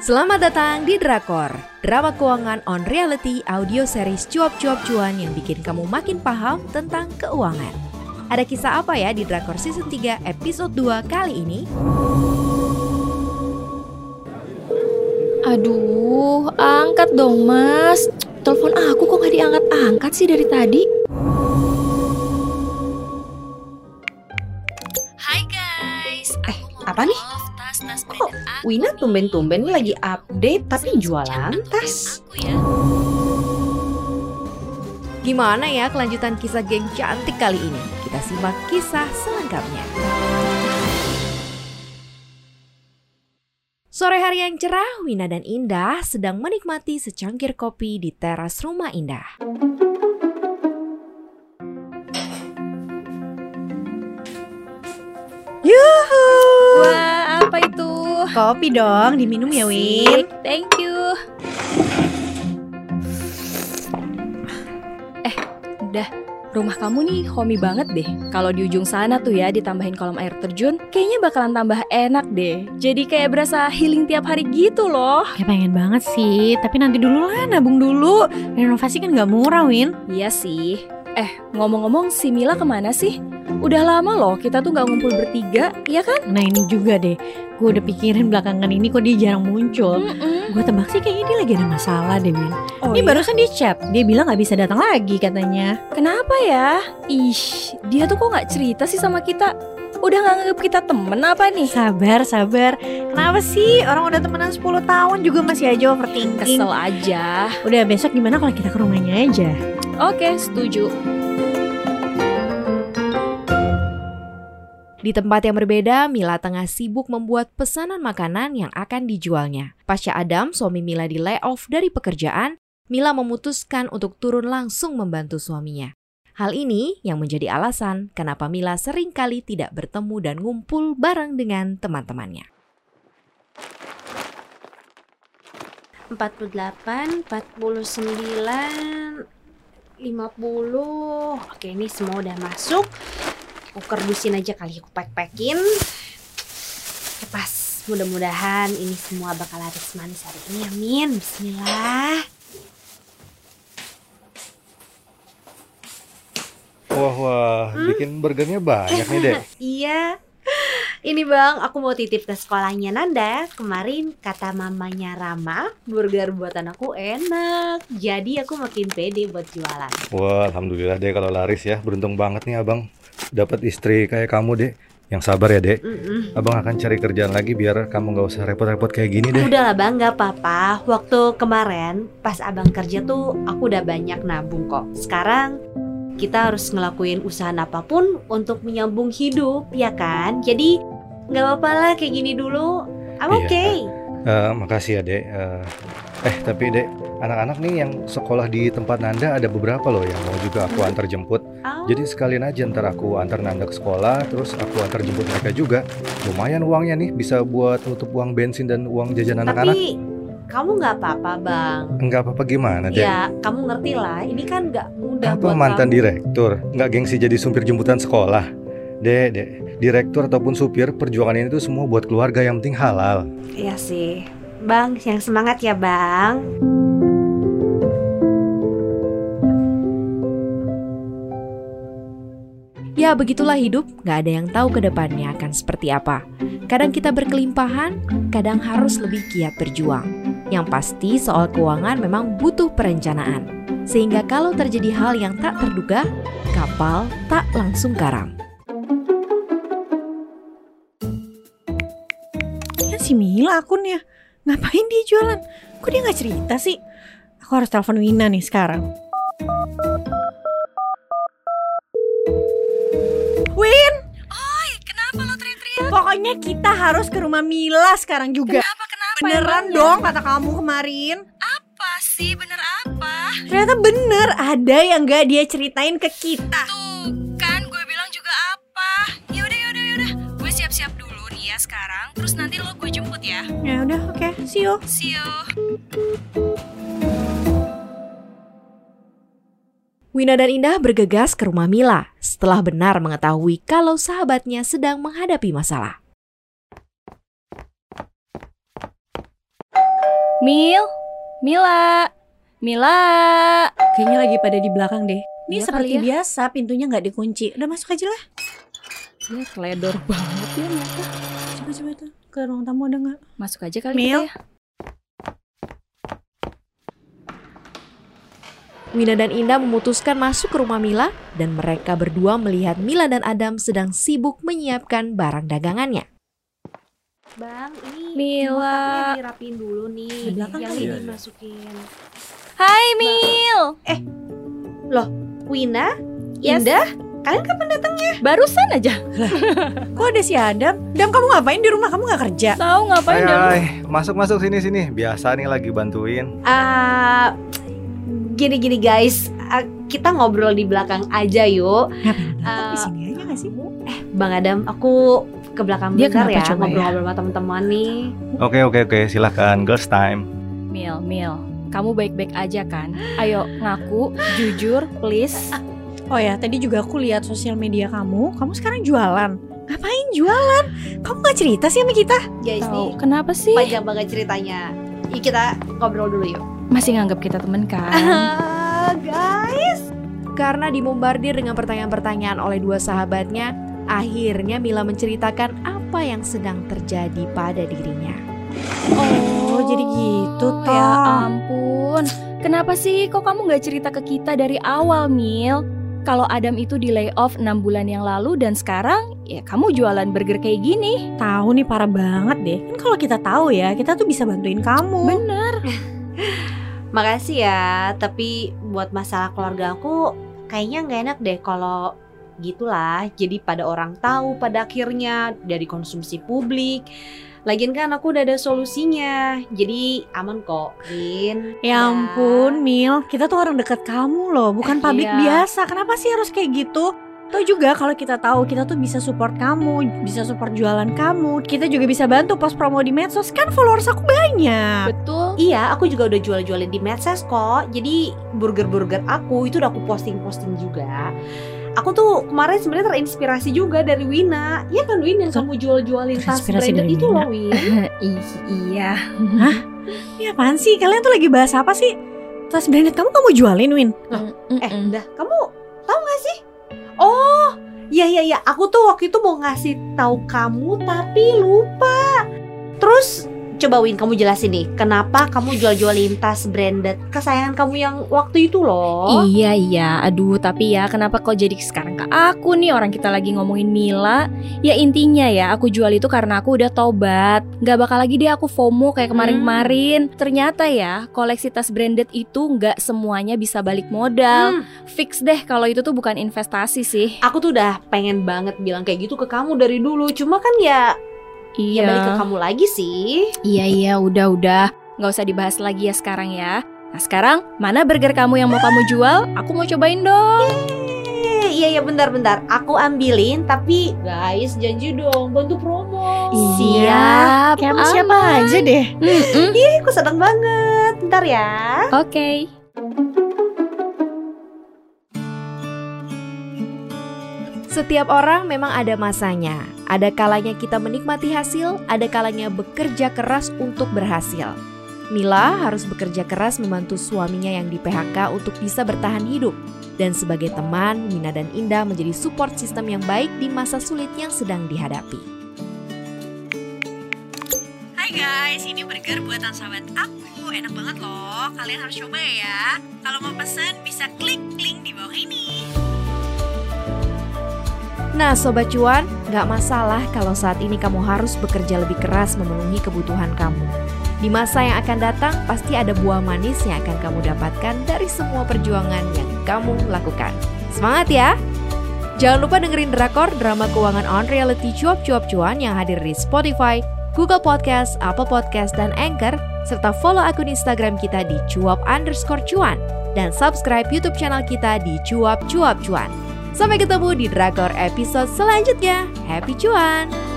Selamat datang di Drakor, drama keuangan on reality audio series cuap-cuap cuan yang bikin kamu makin paham tentang keuangan. Ada kisah apa ya di Drakor Season 3 episode 2 kali ini? Aduh, angkat dong mas. Telepon aku kok nggak diangkat-angkat sih dari tadi? Hai guys. Eh, apa nih? Wina tumben-tumben lagi update tapi jualan tas? Gimana ya kelanjutan kisah geng cantik kali ini? Kita simak kisah selengkapnya. Sore hari yang cerah, Wina dan Indah sedang menikmati secangkir kopi di teras rumah Indah. Yuhu. Wah, apa itu? Kopi dong, diminum ya Win. Thank you. Eh, udah. Rumah kamu nih homey banget deh. Kalau di ujung sana tuh ya ditambahin kolam air terjun, kayaknya bakalan tambah enak deh. Jadi kayak berasa healing tiap hari gitu loh. Ya pengen banget sih, tapi nanti dulu lah nabung dulu. Renovasi kan gak murah Win. Iya sih. Eh, ngomong-ngomong si Mila ke mana sih? Udah lama loh kita tuh nggak ngumpul bertiga, iya kan? Nah ini juga deh, gue udah pikirin belakangan ini kok dia jarang muncul. Mm-mm. Gue tebak sih kayaknya dia lagi ada masalah deh Win. Oh, ini iya? barusan di chat, dia bilang gak bisa datang lagi katanya. Kenapa ya? Ih, dia tuh kok nggak cerita sih sama kita? Udah nggak nganggap kita temen apa nih? Sabar, sabar. Kenapa sih orang udah temenan 10 tahun juga masih aja overthinking? Kesel aja. Udah besok gimana kalau kita ke rumahnya aja? Oke, setuju. Di tempat yang berbeda, Mila tengah sibuk membuat pesanan makanan yang akan dijualnya. Pasca Adam, suami Mila di layoff dari pekerjaan, Mila memutuskan untuk turun langsung membantu suaminya. Hal ini yang menjadi alasan kenapa Mila sering kali tidak bertemu dan ngumpul bareng dengan teman-temannya. 48, 49, 50. Oke, ini semua udah masuk. Aku kerdusin aja kali aku pack-packin. Pas. Mudah-mudahan ini semua bakal laris manis hari ini. Amin. Bismillah. Wah wah, bikin burgernya banyak nih dek. Iya. Ini bang, aku mau titip ke sekolahnya Nanda. Kemarin kata mamanya Rama, burger buatan aku enak. Jadi aku makin pede buat jualan. Wah, alhamdulillah deh kalau laris ya. Beruntung banget nih abang dapat istri kayak kamu dek. Yang sabar ya dek. Mm-mm. Abang akan cari kerjaan lagi biar kamu nggak usah repot-repot kayak gini deh. Udahlah bang, gak apa-apa. Waktu kemarin pas abang kerja tuh aku udah banyak nabung kok. Sekarang kita harus ngelakuin usaha apa pun untuk menyambung hidup, ya kan? Jadi nggak apa-apa lah kayak gini dulu. I'm Iya. okay. Eh, makasih ya dek. Eh, eh tapi dek, anak-anak nih yang sekolah di tempat Nanda ada beberapa loh yang mau juga aku antar jemput. Oh, Jadi sekalian aja ntar aku antar Nanda ke sekolah, terus aku antar jemput mereka juga. Lumayan uangnya nih, bisa buat nutup uang bensin dan uang jajan anak-anak. tapi kamu nggak apa-apa bang. Enggak apa-apa gimana dek? Ya, kamu ngerti lah. Ini kan nggak mudah Apa buat mantan kamu. direktur? Nggak gengsi jadi supir jemputan sekolah? Dek, dek, direktur ataupun supir, perjuangan ini tuh semua buat keluarga yang penting halal. Iya sih, bang. Yang semangat ya bang. Ya begitulah hidup, gak ada yang tahu ke depannya akan seperti apa. Kadang kita berkelimpahan, kadang harus lebih giat berjuang. Yang pasti soal keuangan memang butuh perencanaan. Sehingga kalau terjadi hal yang tak terduga, kapal tak langsung karam. Si Mila akunnya. Ngapain dia jualan? Kok dia gak cerita sih? Aku harus telepon Wina nih sekarang. Win, Oi, kenapa lo teriak-teriak? pokoknya kita harus ke rumah Mila sekarang juga. Kenapa, kenapa? Beneran emangnya? dong kata kamu kemarin. Apa sih, bener apa? Ternyata bener ada yang gak dia ceritain ke kita. Tuh, ya. Ya udah, oke, see you. See you. Wina dan Indah bergegas ke rumah Mila setelah benar mengetahui kalau sahabatnya sedang menghadapi masalah. Mil, Mila, Mila. Kayaknya lagi pada di belakang deh. Ini Iya seperti ya. biasa, pintunya nggak dikunci. Udah masuk aja lah. Ya keledor banget ya mereka. Ke ruang tamu ada nggak? Masuk aja kali Mil? kita ya. Wina dan Indah memutuskan masuk ke rumah Mila dan mereka berdua melihat Mila dan Adam sedang sibuk menyiapkan barang dagangannya. Bang, ini Mila. dirapiin dulu nih. Di belakang yang kali. ini masukin. Hai Mil. Wina, Yes. Indah, kalian kapan datangnya? Barusan aja. Kok ada si Adam? Dam kamu ngapain di rumah? Kamu nggak kerja? Tahu ngapain hai. masuk masuk sini sini. Biasa nih lagi bantuin. Ah, gini-gini guys, ah, kita ngobrol di belakang aja yuk. Ngapain? Eh, di sini aja nggak sih? Bang Adam, aku ke belakang Dia bentar kenapa ya, coba ya? ngobrol-ngobrol sama teman-teman nih. Oke oke oke. Silahkan girls time. Mil, Mil. Kamu baik-baik aja kan? Ayo ngaku, jujur, please. Oh ya, tadi juga aku lihat sosial media kamu. Kamu sekarang jualan. Ngapain jualan? Kamu nggak cerita sih sama kita? Guys Tahu nih, kenapa sih? panjang banget ceritanya. Yuk kita ngobrol dulu yuk. Masih nganggap kita temen kan? Ah, guys. Karena dimombardir dengan pertanyaan-pertanyaan oleh dua sahabatnya, akhirnya Mila menceritakan apa yang sedang terjadi pada dirinya. Oh, jadi gitu toh. Ya ampun. Kenapa sih kok kamu nggak cerita ke kita dari awal, Mil? Kalau Adam itu di layoff 6 bulan yang lalu dan sekarang ya kamu jualan burger kayak gini. Tahu nih parah banget deh. Kan kalau kita tahu ya, kita tuh bisa bantuin kamu. Bener. Makasih ya, tapi buat masalah keluarga aku kayaknya nggak enak deh kalau gitulah. Jadi pada orang tahu pada akhirnya dari konsumsi publik. Lagian kan aku udah ada solusinya, jadi aman kok, Rin. Ya ampun, Mil, kita tuh orang dekat kamu loh, bukan Eh, publik iya. biasa. Kenapa sih harus kayak gitu? Tuh juga kalau kita tahu kita tuh bisa support kamu, bisa support jualan kamu. Kita juga bisa bantu post promo di medsos. Kan followers aku banyak. Betul. Iya, aku juga udah jual-jualin di medsos kok. Jadi burger-burger aku itu udah aku posting-posting juga. Aku tuh kemarin sebenarnya terinspirasi juga dari Wina. Iya kan Win yang kamu jual-jualin tas branded dari itu Wina? loh Win. Ih, iya. Ini apaan sih? Kalian tuh lagi bahas apa sih? Tas branded kamu kamu jualin, Win? Eh, Mm-mm. udah, kamu tahu gak sih? Oh, iya iya iya, aku tuh waktu itu mau ngasih tahu kamu tapi lupa. Terus coba Win kamu jelasin nih, kenapa kamu jual-jualin tas branded kesayangan kamu yang waktu itu loh? Iya iya, aduh tapi ya kenapa kok jadi sekarang ke aku nih? Orang kita lagi ngomongin Mila. Ya intinya ya aku jual itu karena aku udah tobat. Gak bakal lagi deh aku FOMO kayak kemarin-kemarin. Ternyata ya koleksi tas branded itu gak semuanya bisa balik modal. Hmm, Fix deh kalau itu tuh bukan investasi sih. Aku tuh udah pengen banget bilang kayak gitu ke kamu dari dulu, cuma kan ya ya balik ke kamu lagi sih. Iya iya udah udah Gak usah dibahas lagi ya sekarang ya Nah sekarang mana burger kamu yang mau kamu jual? Aku mau cobain dong Eh, Iya iya bentar-bentar, aku ambilin tapi guys janji dong bantu promo. Siap Kamu siapa aja deh. Ih, aku seneng banget. Bentar ya. Oke Setiap orang memang ada masanya. Ada kalanya kita menikmati hasil, ada kalanya bekerja keras untuk berhasil. Mila harus bekerja keras membantu suaminya yang di PHK untuk bisa bertahan hidup. Dan sebagai teman, Mina dan Indah menjadi support sistem yang baik di masa sulit yang sedang dihadapi. Hai guys, ini burger buatan sahabat aku. Enak banget loh. Kalian harus coba ya. Kalau mau pesan bisa klik link di bawah ini. Nah Sobat Cuan, gak masalah kalau saat ini kamu harus bekerja lebih keras memenuhi kebutuhan kamu. Di masa yang akan datang, pasti ada buah manis yang akan kamu dapatkan dari semua perjuangan yang kamu lakukan. Semangat ya! Jangan lupa dengerin Drakor, drama keuangan on reality cuap-cuap cuan yang hadir di Spotify, Google Podcast, Apple Podcast, dan Anchor, serta follow akun Instagram kita di cuap underscore cuan, dan subscribe YouTube channel kita di cuap cuap cuan. Sampai ketemu di Drakor episode selanjutnya. Happy cuan!